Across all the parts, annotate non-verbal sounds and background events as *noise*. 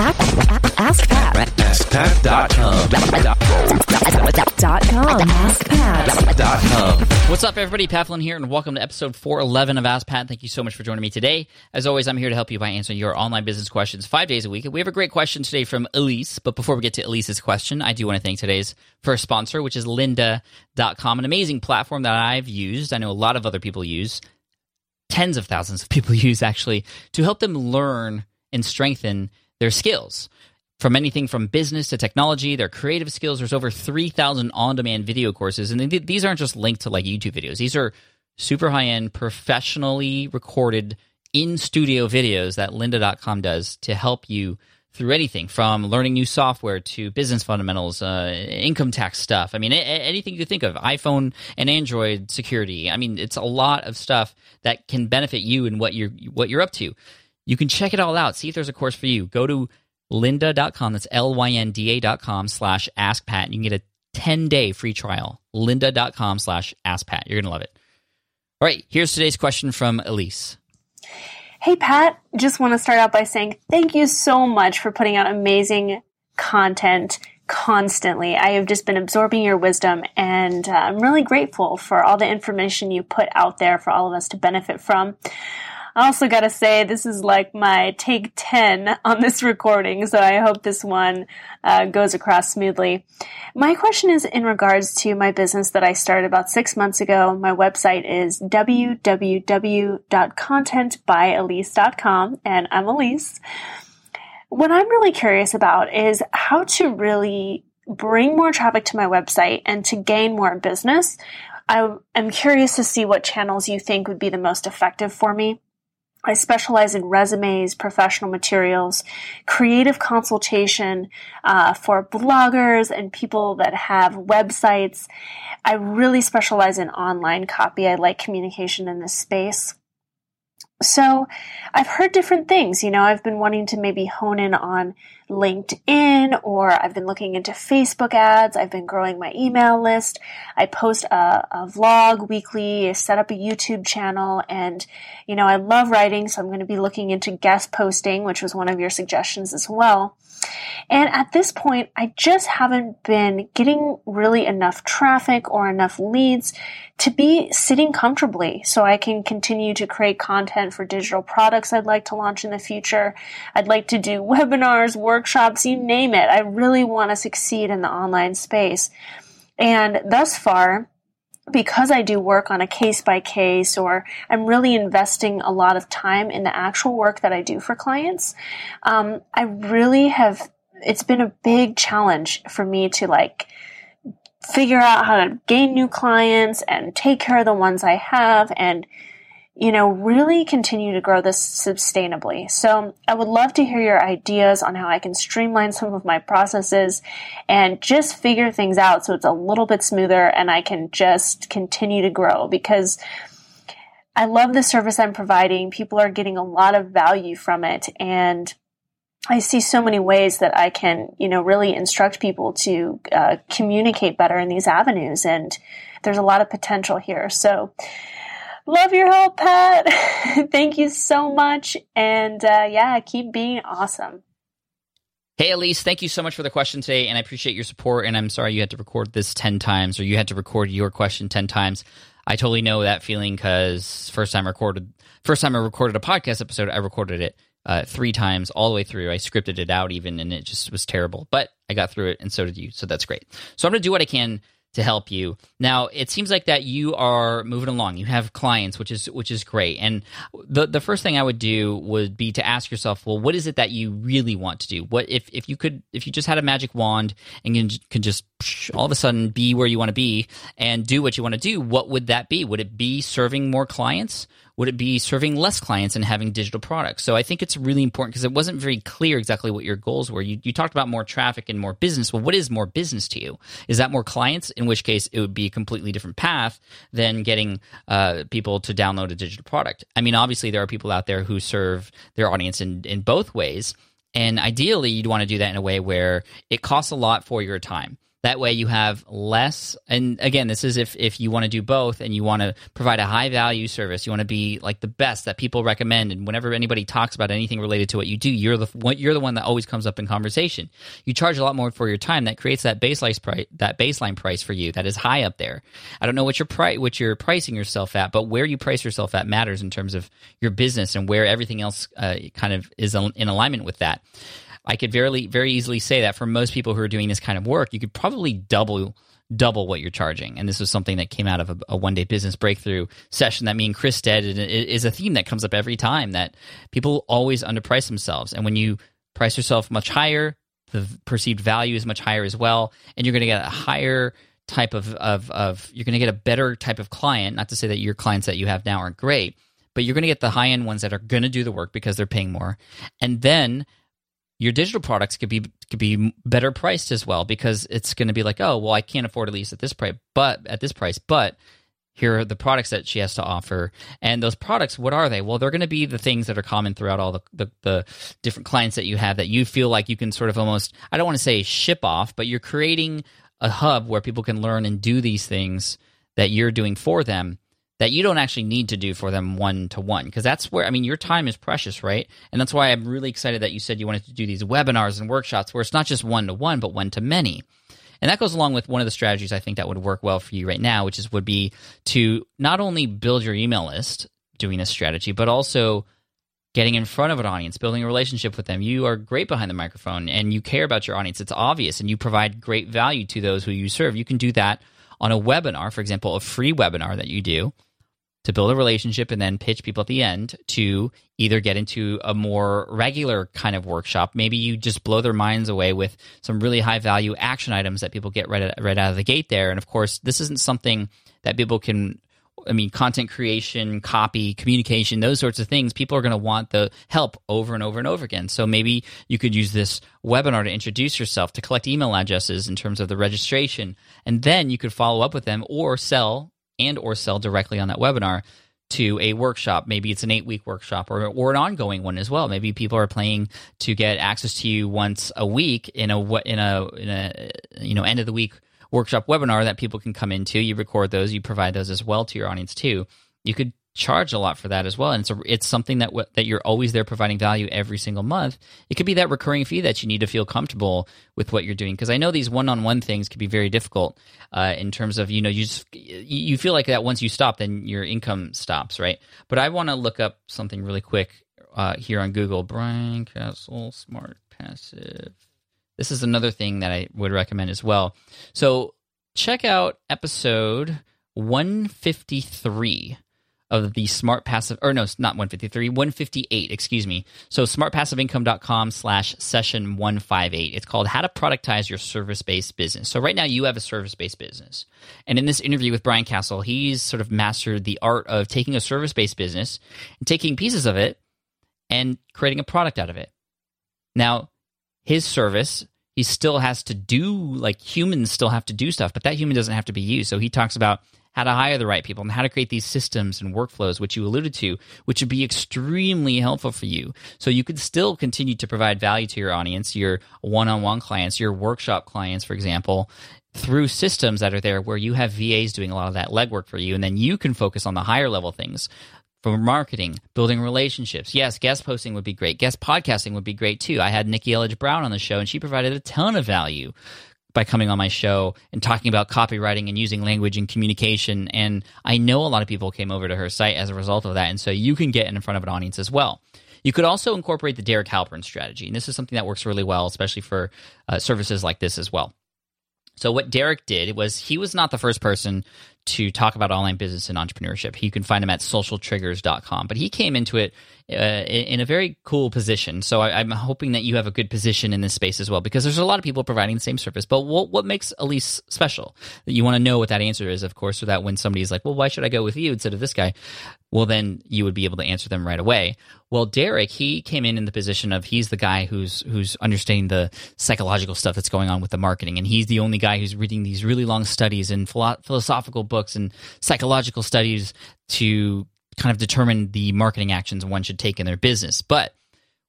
Ask Pat. AskPat.com. Dot com. Ask Pat. Dot com. What's up, everybody? Pat Flynn here, and welcome to episode 411 of Ask Pat. Thank you so much for joining me today. As always, I'm here to help you by answering your online business questions five days a week. We have a great question today from Elyse, but before we get to Elyse's question, I do want to thank today's first sponsor, which is lynda.com, an amazing platform that I've used. I know a lot of other people use, tens of thousands of people *laughs* use actually, to help them learn and strengthen their skills from anything from business to technology, their creative skills. There's over 3,000 on demand video courses. And th- these aren't just linked to like YouTube videos, these are super high end, professionally recorded in studio videos that lynda.com does to help you through anything from learning new software to business fundamentals, uh, income tax stuff. I mean, a- anything you think of, iPhone and Android security. I mean, it's a lot of stuff that can benefit you and what you're what you're up to. You can check it all out. See if there's a course for you. Go to lynda.com. That's L-Y-N-D-A.com slash ask Pat. You can get a 10 day free trial. lynda.com slash ask Pat. You're going to love it. All right. Here's today's question from Elyse. Hey, Pat, just want to start out by saying thank you so much for putting out amazing content constantly. I have just been absorbing your wisdom and uh, I'm really grateful for all the information you put out there for all of us to benefit from. I also got to say, this is like my take 10 on this *laughs* recording, so I hope this one uh, goes across smoothly. My question is in regards to my business that I started about six months ago. My website is www.contentbyelyse.com, and I'm Elyse. What I'm really curious about is how to really bring more traffic to my website and to gain more business. I am curious to see what channels you think would be the most effective for me. I specialize in resumes, professional materials, creative consultation uh, for bloggers and people that have websites. I really specialize in online copy. I like communication in this space. So I've heard different things. You know, I've been wanting to maybe hone in on LinkedIn or I've been looking into Facebook ads. I've been growing my email list. I post a, a vlog weekly, I set up a YouTube channel and, you know, I love writing. So I'm going to be looking into guest posting, which was one of your suggestions as well. And at this point, I just haven't been getting really enough traffic or enough leads to be sitting comfortably so I can continue to create content for digital products I'd like to launch in the future. I'd like to do *laughs* webinars, workshops, you name it. I really want to succeed in the online space. And thus far, because I do work on a case by case or I'm really investing a lot of time in the actual work that I do for clients, um, I really have, it's been a big challenge for me to like figure out how to gain new clients and take care of the ones I have and you know, really continue to grow this sustainably. So I would love to hear your ideas on how I can streamline some of my processes and just figure things out so it's a little bit smoother and I can just continue to grow because I love the service I'm providing. People are getting a lot of value from it and I see so many ways that I can, you know, really instruct people to uh, communicate better in these avenues and there's a lot of potential here. So, Love your help, Pat. *laughs* Thank you so much. And uh, yeah, keep being awesome. Hey, Elyse, thank you so much for the question today, and I appreciate your support. And I'm sorry you had to record this 10 times or you had to record your question 10 times. I totally know that feeling because first time I recorded, first time I recorded a podcast episode, I recorded it uh, three times all the way through. I scripted it out even, and it just was terrible. But I got through it, and so did you. So that's great. So I'm going to do what I can to help you. Now, it seems like that you are moving along. You have clients, which is which is great. And the the first thing I would do would be to ask yourself, well, what is it that you really want to do? What if if you could if you just had a magic wand and can, can just all of a sudden be where you want to be and do what you want to do, what would that be? Would it be serving more clients? Would it be serving less clients and having digital products? So I think it's really important because it wasn't very clear exactly what your goals were. You, you talked about more traffic and more business. Well, what is more business to you? Is that more clients? In which case, it would be a completely different path than getting uh, people to download a digital product. I mean, obviously, there are people out there who serve their audience in, in both ways. And ideally, you'd want to do that in a way where it costs a lot for your time That way you have less and again, this is if if you want to do both and you want to provide a high value service, you want to be like the best that people recommend and whenever anybody talks about anything related to what you do, you're the you're the one that always comes up in conversation. You charge a lot more for your time that creates that baseline price that baseline price for you that is high up there. I don't know what your price what you're pricing yourself at, but where you price yourself at matters in terms of your business and where everything else uh, kind of is in alignment with that. I could very very easily say that for most people who are doing this kind of work, you could probably double double what you're charging. And this was something that came out of a, a one day business breakthrough session that me and Chris did. And it is a theme that comes up every time that people always underprice themselves. And when you price yourself much higher, the perceived value is much higher as well, and you're going to get a higher type of, of, of you're going to get a better type of client. Not to say that your clients that you have now aren't great, but you're going to get the high end ones that are going to do the work because they're paying more. And then your digital products could be could be better priced as well because it's going to be like, oh, well, I can't afford Elyse at this price, but at this price, but here are the products that she has to offer. And those products, what are they? Well, they're going to be the things that are common throughout all the, the, the, different clients that you have that you feel like you can sort of almost, I don't want to say ship off, but you're creating a hub where people can learn and do these things that you're doing for them that you don't actually need to do for them one to one because that's where i mean your time is precious right? And that's why i'm really excited that you said you wanted to do these webinars and workshops where it's not just one to one but one to many and that goes along with one of the strategies i think that would work well for you right now which is would be to not only build your email list doing this strategy but also getting in front of an audience building a relationship with them. You are great behind the microphone and you care about your audience. It's obvious and you provide great value to those who you serve. You can do that on a webinar for example a free webinar that you do to build a relationship and then pitch people at the end to either get into a more regular kind of workshop. Maybe you just blow their minds away with some really high value action items that people get right, right out of the gate there. And of course, this isn't something that people can I mean, content creation, copy, communication, those sorts of things, people are going to want the help over and over and over again. So maybe you could use this webinar to introduce yourself, to collect email addresses in terms of the registration, and then you could follow up with them or sell and or sell directly on that webinar to a workshop. Maybe it's an eight week workshop or, or an ongoing one as well. Maybe people are playing to get access to you once a week in a in a in a you know end of the week workshop webinar that people can come into. You record those, you provide those as well to your audience too. You could charge a lot for that as well. And it's a, it's something that that you're always there providing value every single month. It could be that recurring fee that you need to feel comfortable with what you're doing because I know these one-on-one things can be very difficult uh, in terms of you know you just you feel like that once you stop then your income stops right. But I want to look up something really quick uh, here on Google. Brian Casel Smart Passive. This is another thing that I would recommend as well. So check out episode 153 of the smart passive or no not 153 158 excuse me. So smartpassiveincome.com slash session 158 it's called how to productize your service-based business. So right now you have a service-based business. And in this interview with Brian Casel he's sort of mastered the art of taking a service-based business and taking pieces of it and creating a product out of it. Now his service he still has to do like humans still have to do stuff but that human doesn't have to be you so he talks about how to hire the right people, and how to create these systems and workflows, which you alluded to, which would be extremely helpful for you. So you could still continue to provide value to your audience, your one on one clients, your workshop clients, for example, through systems that are there where you have VAs doing a lot of that legwork for you, and then you can focus on the higher level things for marketing, building relationships. Yes, guest posting would be great. Guest podcasting would be great too. I had Nikki Elledge Brown on the show, and she provided a ton of value by coming on my show and talking about copywriting and using language and communication. And I know a lot of people came over to her site as a result of that. And so you can get in front of an audience as well. You could also incorporate the Derek Halpern strategy. And this is something that works really well, especially for uh, services like this as well. So what Derek did was he was not the first person to talk about online business and entrepreneurship. You can find him at socialtriggers.com. But he came into it uh, in a very cool position. So I, am hoping that you have a good position in this space as well, because there's a lot of people providing the same service. But what, what makes Elyse special? You want to know what that answer is, of course, so that when somebody's like, well, why should I go with you instead of this guy? Well, then you would be able to answer them right away. Well, Derek, he came in in the position of he's the guy who's who's understanding the psychological stuff that's going on with the marketing, and he's the only guy who's reading these really long studies and philosophical books and psychological studies to kind of determine the marketing actions one should take in their business. But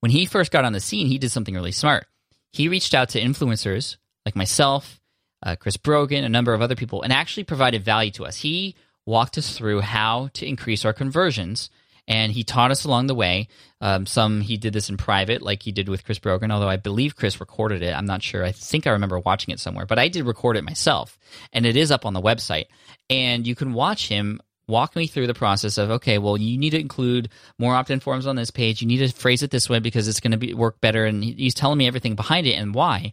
when he first got on the scene, he did something really smart. He reached out to influencers like myself, uh, Chris Brogan, a number of other people, and actually provided value to us. He walked us through how to increase our conversions and he taught us along the way. Um, some he did this in private, like he did with Chris Brogan, although I believe Chris recorded it. I'm not sure. I think I remember watching it somewhere, but I did record it myself, and it is up on the website. And you can watch him walk me through the process of okay, well, you need to include more opt-in forms on this page. You need to phrase it this way because it's going to be work better. And he's telling me everything behind it and why.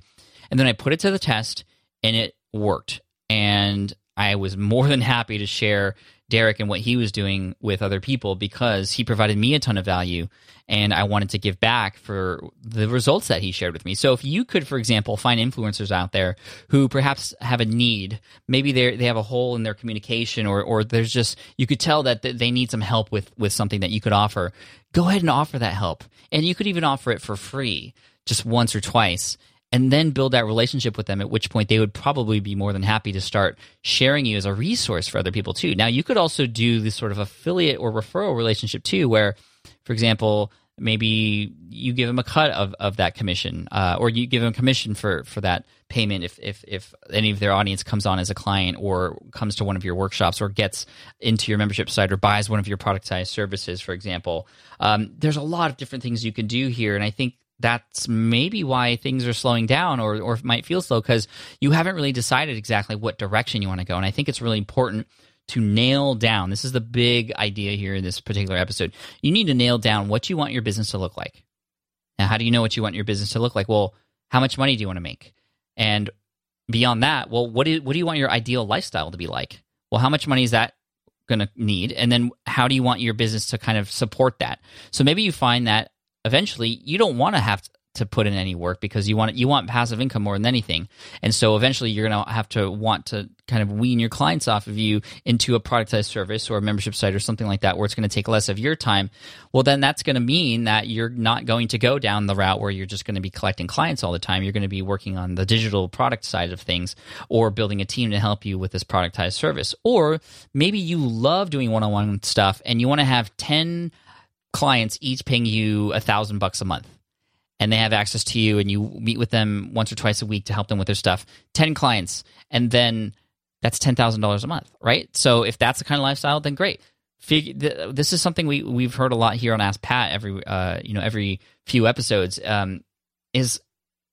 And then I put it to the test, and it worked. And I was more than happy to share Derek and what he was doing with other people because he provided me a ton of value and I wanted to give back for the results that he shared with me. So if you could, for example, find influencers out there who perhaps have a need, maybe they they have a hole in their communication or or there's just you could tell that they need some help with with something that you could offer. Go ahead and offer that help. And you could even offer it for free just once or twice and then build that relationship with them, at which point they would probably be more than happy to start sharing you as a resource for other people too. Now, you could also do this sort of affiliate or referral relationship too, where, for example, maybe you give them a cut of, of that commission, uh, or you give them commission for, for that payment if, if, if any of their audience comes on as a client or comes to one of your workshops or gets into your membership site or buys one of your productized services, for example. Um, there's a lot of different things you can do here. And I think that's maybe why things are slowing down or, or might feel slow because you haven't really decided exactly what direction you want to go. And I think it's really important to nail down this is the big idea here in this particular episode. You need to nail down what you want your business to look like. Now, how do you know what you want your business to look like? Well, how much money do you want to make? And beyond that, well, what do, what do you want your ideal lifestyle to be like? Well, how much money is that going to need? And then how do you want your business to kind of support that? So maybe you find that eventually you don't want to have to put in any work because you want you want passive income more than anything. And so eventually you're going to have to want to kind of wean your clients off of you into a productized service or a membership site or something like that where it's going to take less of your time. Well, then that's going to mean that you're not going to go down the route where you're just going to be collecting clients all the time. You're going to be working on the digital product side of things or building a team to help you with this productized service. Or maybe you love doing one-on-one stuff and you want to have 10 clients each paying you a thousand bucks a month. And they have access to you and you meet with them once or twice a week to help them with their stuff. 10 clients. And then that's $10000 a month right? So if that's the kind of lifestyle then great. This is something we, we've heard a lot here on ask pat every uh, you know every few episodes um, is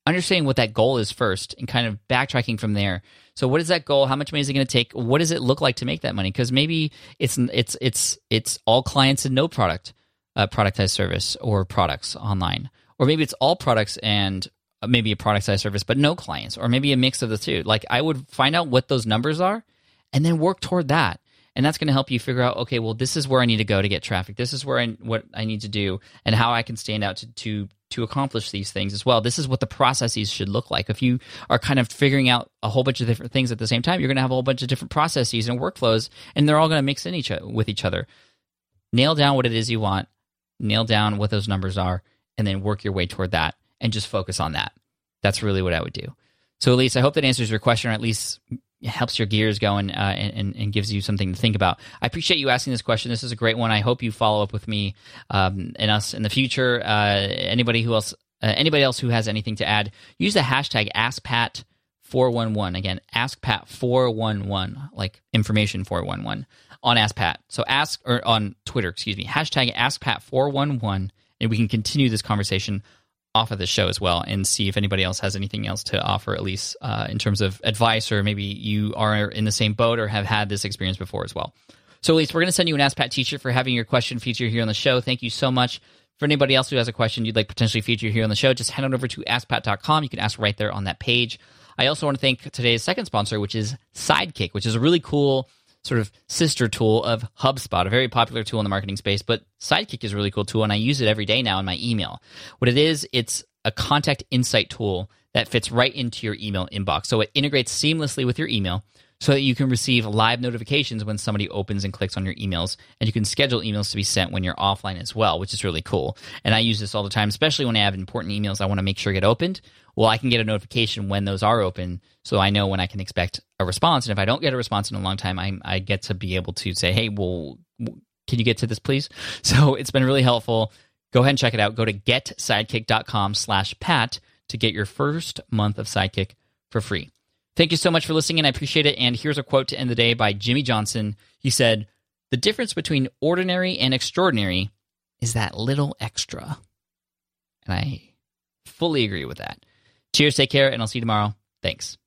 understanding what that goal is first and kind of backtracking from there. So what is that goal? How much money is it going to take? What does it look like to make that money? Because maybe it's it's it's it's all clients and no product a productized service or products online. Or maybe it's all products and uh, maybe a productized service, but no clients, or maybe a mix of the two. Like I would find out what those numbers are and then work toward that. And that's going to help you figure out, okay, well, this is where I need to go to get traffic. This is where I, what I need to do and how I can stand out to, to, to accomplish these things as well. This is what the processes should look like. If you are kind of figuring out a whole bunch of different things at the same time, you're going to have a whole bunch of different processes and workflows, and they're all going to mix in each with each other. Nail down what it is you want, nail down what those numbers are, and then work your way toward that and just focus on that. That's really what I would do. So, Elyse, I hope that answers your question or at least helps your gears going uh, and, and, gives you something to think about. I appreciate you asking this question. This is a great one. I hope you follow up with me um, and us in the future. Uh, anybody who else, uh, anybody else who has anything to add, use the hashtag AskPat411. Again, AskPat411, like information 411 on Ask Pat. So ask or on Twitter, excuse me, hashtag AskPat411, and we can continue this conversation off of the show as well and see if anybody else has anything else to offer, at least uh, in terms of advice, or maybe you are in the same boat or have had this experience before as well. So, Elyse, we're going to send you an Ask Pat t-shirt for having your question featured here on the show. Thank you so much. For anybody else who has a question you'd like potentially feature here on the show, just head on over to AskPat.com. You can ask right there on that page. I also want to thank today's second sponsor, which is Sidekick, which is a really cool sort of sister tool of HubSpot, a very popular tool in the marketing space. But Sidekick is a really cool tool, and I use it every day now in my email. What it is, it's a contact insight tool that fits right into your email inbox. So it integrates seamlessly with your email so that you can receive live notifications when somebody opens and clicks on your emails. And you can schedule emails to be sent when you're offline as well, which is really cool. And I use this all the time, especially when I have important emails I want to make sure get opened. Well, I can get a notification when those are open so I know when I can expect a response. And if I don't get a response in a long time, I, I get to be able to say, hey, well, can you get to this, please? *laughs* So it's been really helpful. Go ahead and check it out. Go to getsidekick.com slash pat to get your first month of Sidekick for free. Thank you so much for listening, and I appreciate it. And here's a quote to end the day by Jimmy Johnson. He said, The difference between ordinary and extraordinary is that little extra. And I fully agree with that. Cheers, take care, and I'll see you tomorrow. Thanks.